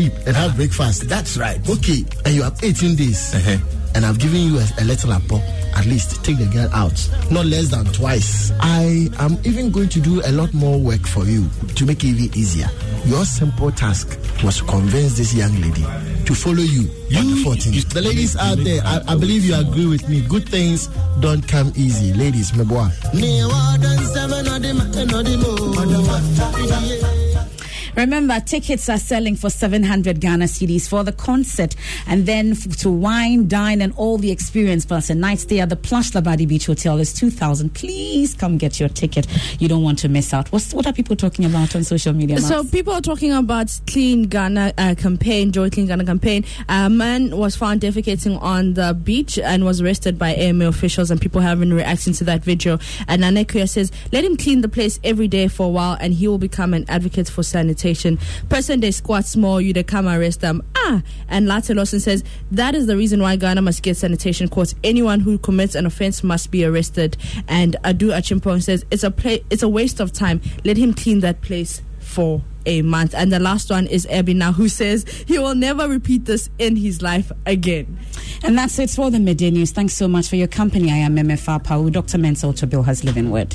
sleep and have breakfast. That's right. Okay, and you have 18 days. Uh-huh. And I've given you a, a little apple. At least take the girl out. Not less than twice. I am even going to do a lot more work for you to make it even easier. Your simple task was to convince this young lady to follow you, on the 14th. The ladies out there, I, I believe you agree with me. Good things don't come easy. Ladies, my boy. Remember, tickets are selling for 700 Ghana cedis for the concert and then f- to wine, dine, and all the experience plus a night stay at the Plush Labadi Beach Hotel is 2000 Please come get your ticket. You don't want to miss out. What's, what are people talking about on social media? So people are talking about Clean Ghana uh, campaign, Joy Clean Ghana campaign. A man was found defecating on the beach and was arrested by AMA officials, and people have been reacting to that video. And Anekuya says, let him clean the place every day for a while, and he will become an advocate for sanitation. Person they squat small, you they come arrest them. Ah, and Latte Lawson says that is the reason why Ghana must get sanitation courts. Anyone who commits an offense must be arrested. And Adu Acheampong says it's a play, it's a waste of time. Let him clean that place for a month. And the last one is Ebina, who says he will never repeat this in his life again. And that's it for the midday news. Thanks so much for your company. I am MFA Pau. Dr. Mensa Otabil has living word.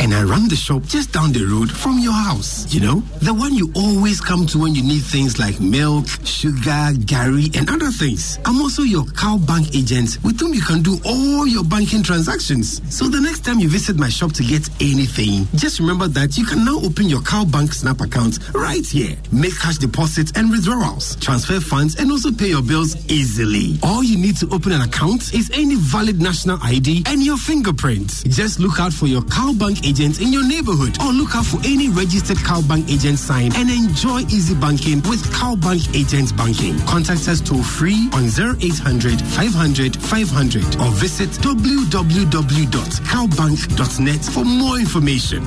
and I run the shop just down the road from your house. You know, the one you always come to when you need things like milk, sugar, gari, and other things. I'm also your CalBank agent with whom you can do all your banking transactions. So the next time you visit my shop to get anything, just remember that you can now open your CalBank snap account right here. Make cash deposits and withdrawals, transfer funds, and also pay your bills easily. All you need to open an account is any valid national ID and your fingerprint. Just look out for your CalBank agent in your neighborhood or look out for any registered CalBank agent sign and enjoy easy banking with CalBank Agent Banking. Contact us toll free on 0800 500 500 or visit www.calbank.net for more information.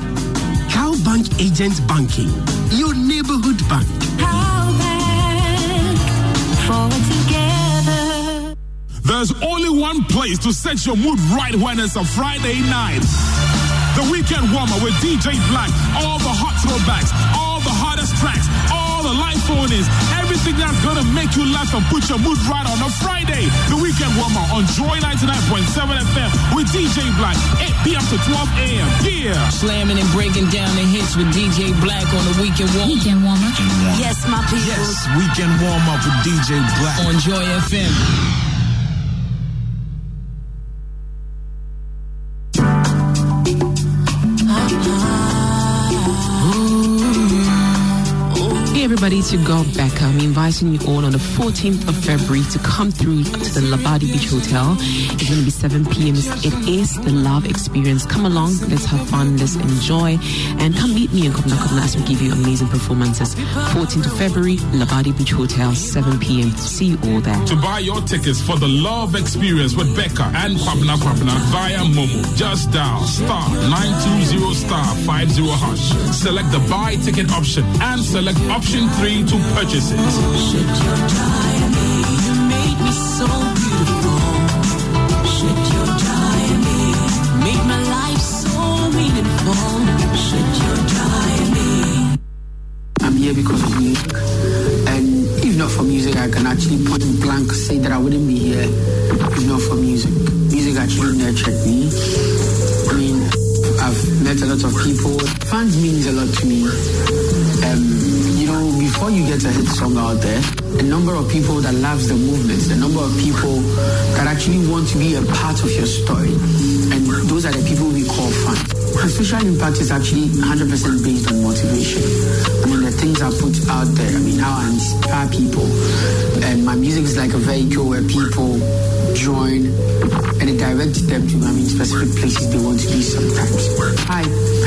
CalBank Agent Banking, your neighborhood bank. There's only one place to set your mood right when it's a Friday night. The Weekend Warmer with DJ Black. All the hot throwbacks, all the hottest tracks, all the live phone-ins, everything that's gonna make you laugh and put your mood right on a Friday. The Weekend Warmer on Joy 99.7 FM with DJ Black, 8 p.m. to 12 a.m. Yeah. Slamming and breaking down the hits with DJ Black on the Weekend Warm. Weekend warmer. Yes, my people. Yes, Weekend Warm Up with DJ Black. On Joy FM. Everybody, to go Becca. I'm inviting you all on the 14th of February to come through to the Labadi Beach Hotel. It's going to be 7 p.m. It is the love experience. Come along, let's have fun, let's enjoy, and come meet me in Kwabena Kwabena as we give you amazing performances. 14th of February, Labadi Beach Hotel, 7 p.m. See you all there. To buy your tickets for the love experience with Becca and Kwabena Kwabena via Momo, just dial star 920 star 50 hash. Select the buy ticket option and select option 3 to purchase it. I'm here because of music. And if not for music, I can actually point blank say that I wouldn't be here if not for music. Music actually nurtured me. I mean, I've met a lot of people. Fans means a lot to me. Before you get a hit song out there, the number of people that loves the movement, the number of people that actually want to be a part of your story, and those are the people we call fans. My social impact is actually 100% based on motivation. I mean, the things I put out there, I mean, how I inspire people. And my music is like a vehicle where people join and it directs them to, I mean, specific places they want to be sometimes. Hi,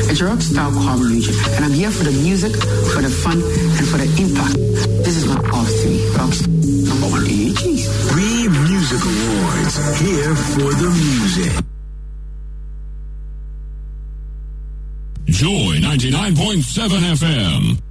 it's your rockstar Kuami Eugene, and I'm here for the music, for the fun, and for the impact. This is my all three. Rockstar number one, AGs. Three music awards here for the music. Joy 99.7 FM.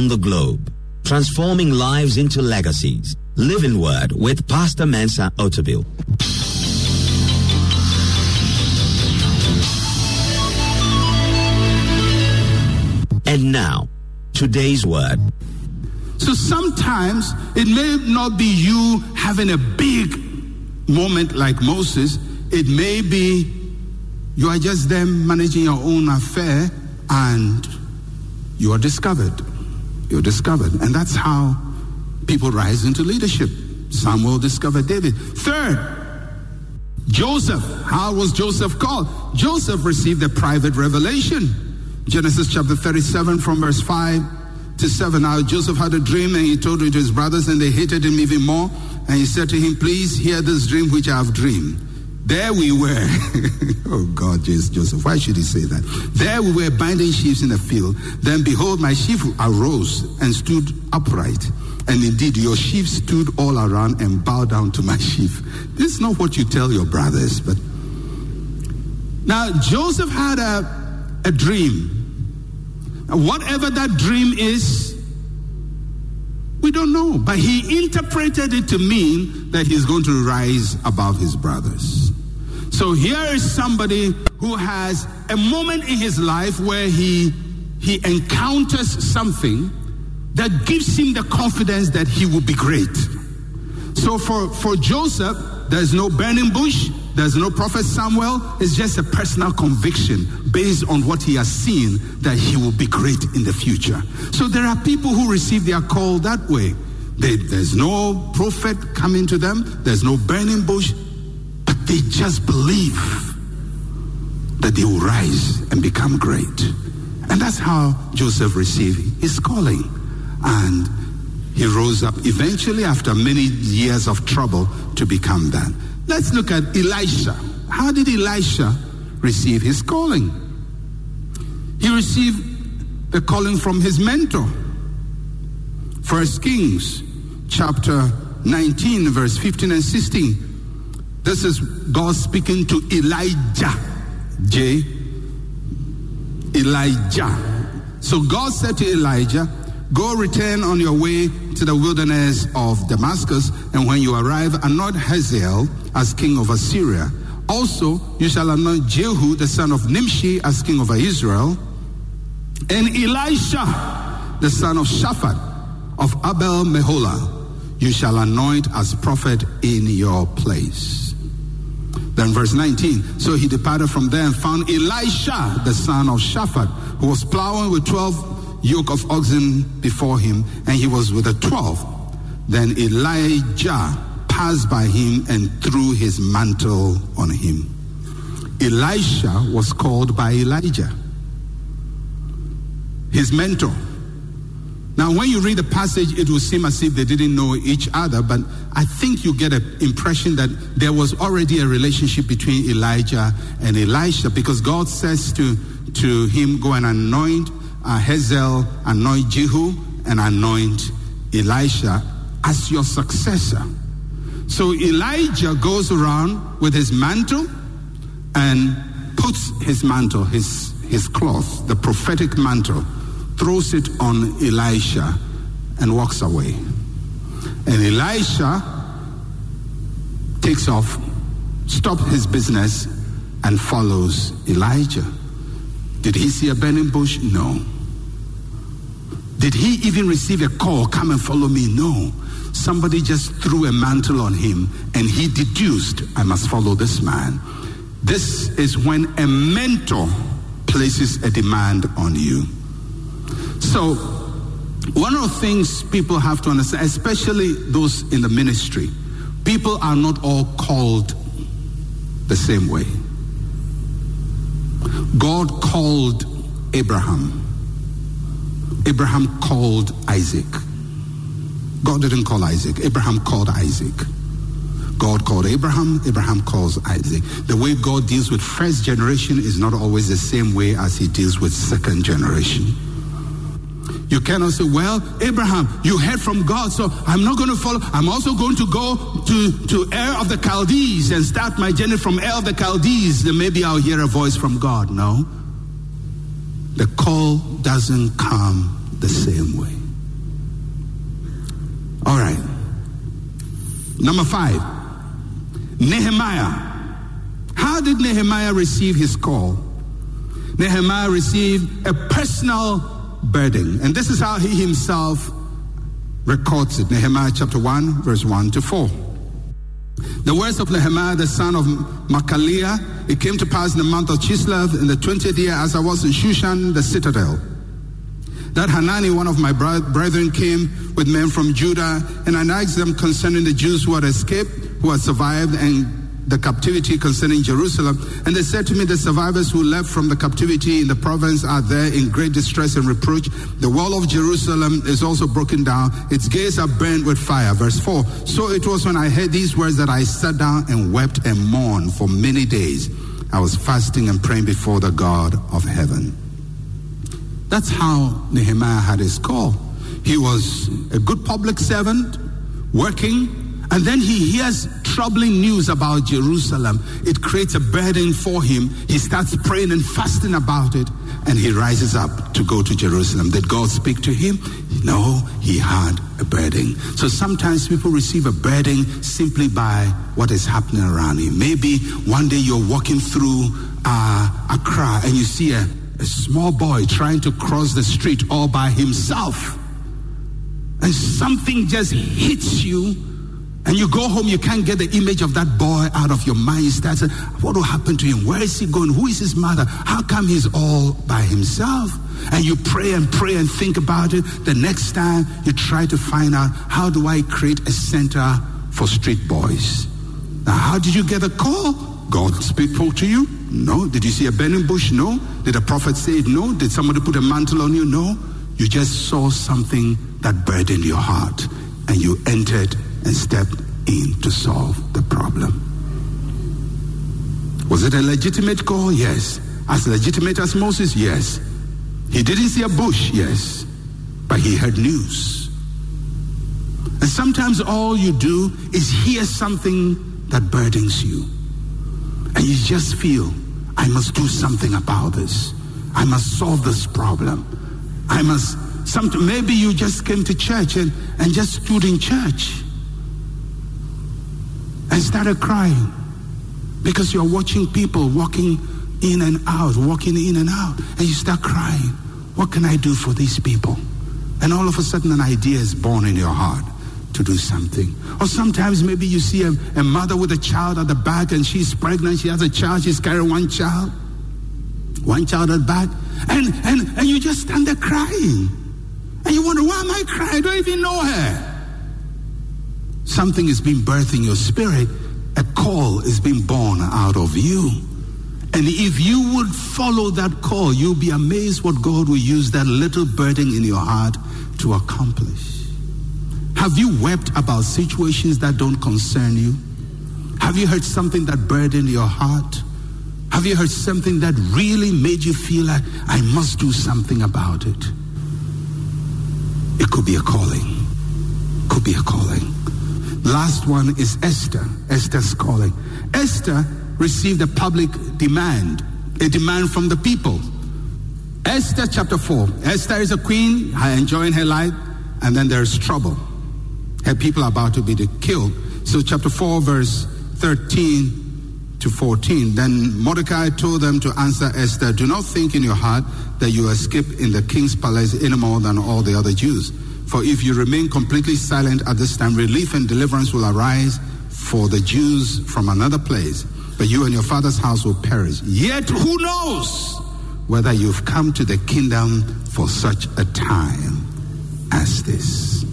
Around the globe, transforming lives into legacies. Living Word with Pastor Mensa Otabil. And now, today's word. So sometimes it may not be you having a big moment like Moses, it may be you are just there managing your own affair and you are discovered. You're discovered. And that's how people rise into leadership. Samuel discovered David. Third, Joseph. How was Joseph called? Joseph received a private revelation. Genesis chapter 37 from verse 5 to 7. Now Joseph had a dream and he told it to his brothers and they hated him even more. And he said to him, Please hear this dream which I have dreamed. There we were. oh God, Joseph, why should he say that? There we were binding sheaves in the field. Then behold, my sheaf arose and stood upright. And indeed, your sheep stood all around and bowed down to my sheaf. This is not what you tell your brothers, but now Joseph had a, a dream. Whatever that dream is, we don't know. But he interpreted it to mean that he's going to rise above his brothers. So here is somebody who has a moment in his life where he he encounters something that gives him the confidence that he will be great. So for, for Joseph, there's no burning bush, there's no prophet Samuel, it's just a personal conviction based on what he has seen that he will be great in the future. So there are people who receive their call that way. They, there's no prophet coming to them, there's no burning bush, but they just believe that they will rise and become great. And that's how Joseph received his calling. And he rose up eventually after many years of trouble to become that. Let's look at Elisha. How did Elisha receive his calling? He received the calling from his mentor. First Kings chapter 19 verse 15 and 16. This is God speaking to Elijah. J. Elijah. So God said to Elijah, Go return on your way to the wilderness of Damascus, and when you arrive, anoint Hazael as king of Assyria. Also, you shall anoint Jehu, the son of Nimshi, as king of Israel, and Elisha, the son of Shaphat of Abel Meholah, you shall anoint as prophet in your place. Then verse 19. So he departed from there and found Elisha, the son of Shaphat, who was plowing with 12 yoke of oxen before him, and he was with the twelve. Then Elijah passed by him and threw his mantle on him. Elisha was called by Elijah, his mentor. Now, when you read the passage, it will seem as if they didn't know each other, but I think you get an impression that there was already a relationship between Elijah and Elisha because God says to, to him, Go and anoint uh, Hazael, anoint Jehu, and anoint Elisha as your successor. So Elijah goes around with his mantle and puts his mantle, his, his cloth, the prophetic mantle, throws it on Elisha and walks away. And Elisha takes off, stops his business, and follows Elijah. Did he see a burning bush? No. Did he even receive a call, come and follow me? No. Somebody just threw a mantle on him and he deduced, I must follow this man. This is when a mentor places a demand on you. So, one of the things people have to understand, especially those in the ministry, people are not all called the same way. God called Abraham. Abraham called Isaac. God didn't call Isaac. Abraham called Isaac. God called Abraham. Abraham calls Isaac. The way God deals with first generation is not always the same way as he deals with second generation. You cannot say, well, Abraham, you heard from God, so I'm not going to follow. I'm also going to go to, to Ur of the Chaldees and start my journey from Ur of the Chaldees. Then maybe I'll hear a voice from God. No. The call doesn't come the same way. All right. Number five, Nehemiah. How did Nehemiah receive his call? Nehemiah received a personal burden, and this is how he himself records it. Nehemiah chapter 1, verse 1 to 4. The words of Nehemiah, the son of Machaliah, it came to pass in the month of Chislev in the 20th year as I was in Shushan, the citadel. That Hanani, one of my brethren, came with men from Judah, and I asked them concerning the Jews who had escaped, who had survived, and the captivity concerning Jerusalem. And they said to me, The survivors who left from the captivity in the province are there in great distress and reproach. The wall of Jerusalem is also broken down, its gates are burned with fire. Verse 4 So it was when I heard these words that I sat down and wept and mourned for many days. I was fasting and praying before the God of heaven. That's how Nehemiah had his call. He was a good public servant, working and then he hears troubling news about Jerusalem. It creates a burden for him. He starts praying and fasting about it, and he rises up to go to Jerusalem. Did God speak to him? No, he had a burden. So sometimes people receive a burden simply by what is happening around you. Maybe one day you're walking through uh, Accra and you see a, a small boy trying to cross the street all by himself. And something just hits you and you go home, you can't get the image of that boy out of your mind. You What will happen to him? Where is he going? Who is his mother? How come he's all by himself? And you pray and pray and think about it. The next time you try to find out, How do I create a center for street boys? Now, how did you get a call? God speak to you? No. Did you see a burning bush? No. Did a prophet say it? No. Did somebody put a mantle on you? No. You just saw something that burdened your heart and you entered and stepped in to solve the problem. Was it a legitimate call? Yes. As legitimate as Moses? Yes. He didn't see a bush? Yes. But he heard news. And sometimes all you do is hear something that burdens you. And you just feel, I must do something about this. I must solve this problem. I must, some, maybe you just came to church and, and just stood in church and started crying because you're watching people walking in and out, walking in and out, and you start crying. What can I do for these people? And all of a sudden, an idea is born in your heart to do something. Or sometimes maybe you see a, a mother with a child at the back and she's pregnant, she has a child, she's carrying one child, one child at the back, and, and, and you just stand there crying. And you wonder, why am I crying? I don't even know her. Something is being birthed in your spirit. A call is being born out of you. And if you would follow that call, you'll be amazed what God will use that little burden in your heart to accomplish. Have you wept about situations that don't concern you? Have you heard something that burdened your heart? Have you heard something that really made you feel like I must do something about it? It could be a calling. Could be a calling. Last one is Esther. Esther's calling. Esther received a public demand, a demand from the people. Esther chapter 4. Esther is a queen, enjoying her life, and then there's trouble. Her people are about to be killed. So, chapter 4, verse 13 to 14. Then Mordecai told them to answer Esther Do not think in your heart that you escape in the king's palace any more than all the other Jews. For if you remain completely silent at this time, relief and deliverance will arise for the Jews from another place, but you and your father's house will perish. Yet who knows whether you've come to the kingdom for such a time as this?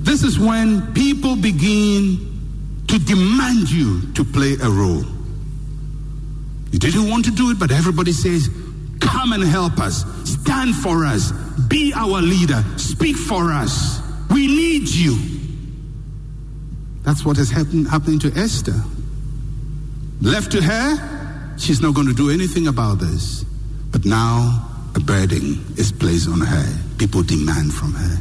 This is when people begin to demand you to play a role. You didn't want to do it, but everybody says, Come and help us. Stand for us. Be our leader. Speak for us. We need you. That's what is happen, happening to Esther. Left to her, she's not going to do anything about this. But now a burden is placed on her. People demand from her.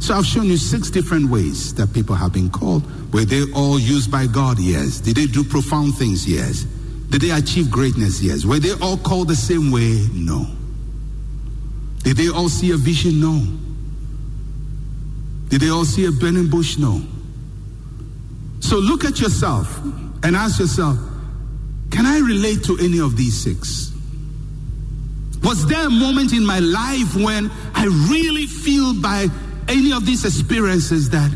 So I've shown you six different ways that people have been called. Were they all used by God? Yes. Did they do profound things? Yes. Did they achieve greatness? Yes. Were they all called the same way? No. Did they all see a vision? No. Did they all see a burning bush? No. So look at yourself and ask yourself can I relate to any of these six? Was there a moment in my life when I really feel by any of these experiences that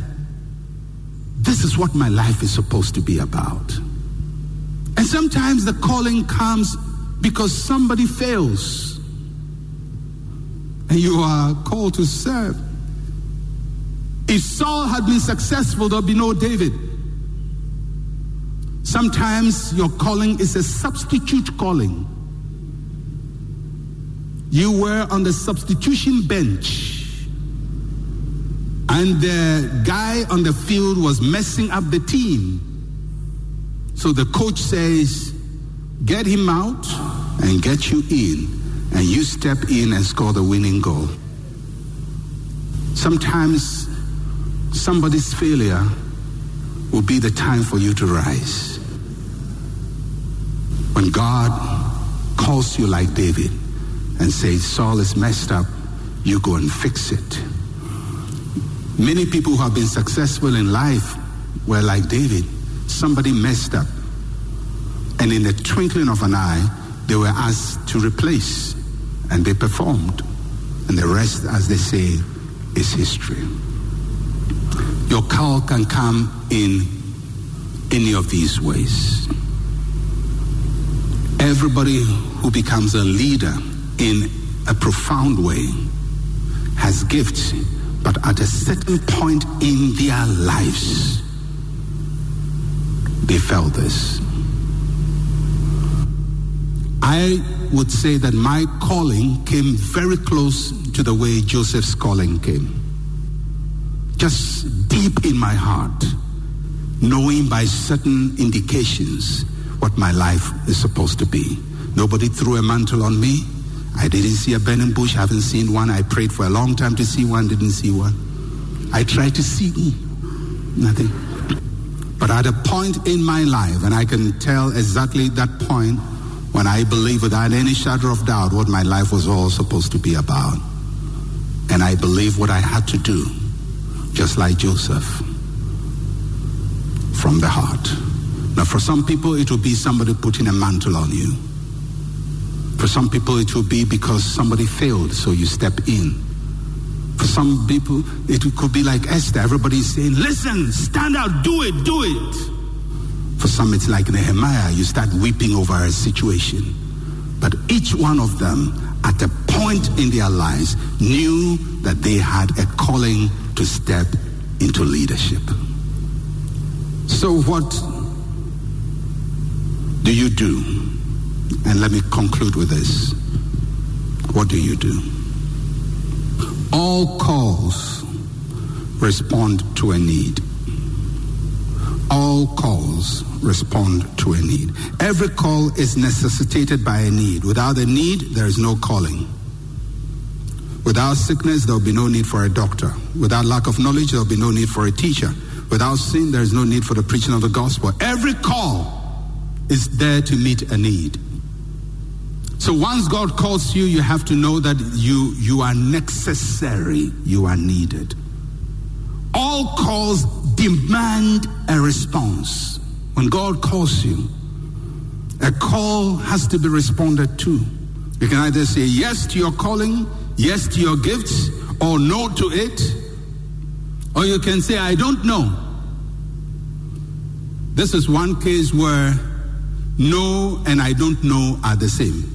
this is what my life is supposed to be about? And sometimes the calling comes because somebody fails and you are called to serve. If Saul had been successful, there'd be no David. Sometimes your calling is a substitute calling. You were on the substitution bench, and the guy on the field was messing up the team. So the coach says, Get him out and get you in, and you step in and score the winning goal. Sometimes somebody's failure will be the time for you to rise. When God calls you like David and says, Saul is messed up, you go and fix it. Many people who have been successful in life were like David. Somebody messed up. And in the twinkling of an eye, they were asked to replace. And they performed. And the rest, as they say, is history. Your call can come in any of these ways. Everybody who becomes a leader in a profound way has gifts, but at a certain point in their lives, they felt this. I would say that my calling came very close to the way Joseph's calling came. Just deep in my heart, knowing by certain indications what my life is supposed to be. Nobody threw a mantle on me. I didn't see a burning bush, I haven't seen one. I prayed for a long time to see one, didn't see one. I tried to see nothing. But at a point in my life, and I can tell exactly that point when I believe without any shadow of doubt what my life was all supposed to be about. And I believe what I had to do, just like Joseph, from the heart. Now, for some people, it will be somebody putting a mantle on you. For some people, it will be because somebody failed, so you step in. For some people, it could be like Esther. Everybody's saying, listen, stand out, do it, do it. For some, it's like Nehemiah. You start weeping over a situation. But each one of them, at a point in their lives, knew that they had a calling to step into leadership. So, what do you do? And let me conclude with this. What do you do? All calls respond to a need. All calls respond to a need. Every call is necessitated by a need. Without a need, there is no calling. Without sickness, there will be no need for a doctor. Without lack of knowledge, there will be no need for a teacher. Without sin, there is no need for the preaching of the gospel. Every call is there to meet a need. So once God calls you, you have to know that you, you are necessary, you are needed. All calls demand a response. When God calls you, a call has to be responded to. You can either say yes to your calling, yes to your gifts, or no to it. Or you can say, I don't know. This is one case where no and I don't know are the same.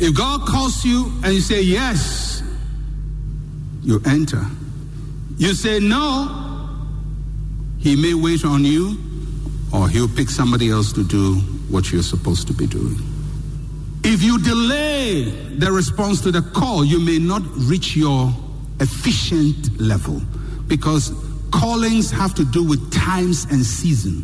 If God calls you and you say yes, you enter. You say no, he may wait on you or he'll pick somebody else to do what you're supposed to be doing. If you delay the response to the call, you may not reach your efficient level because callings have to do with times and season.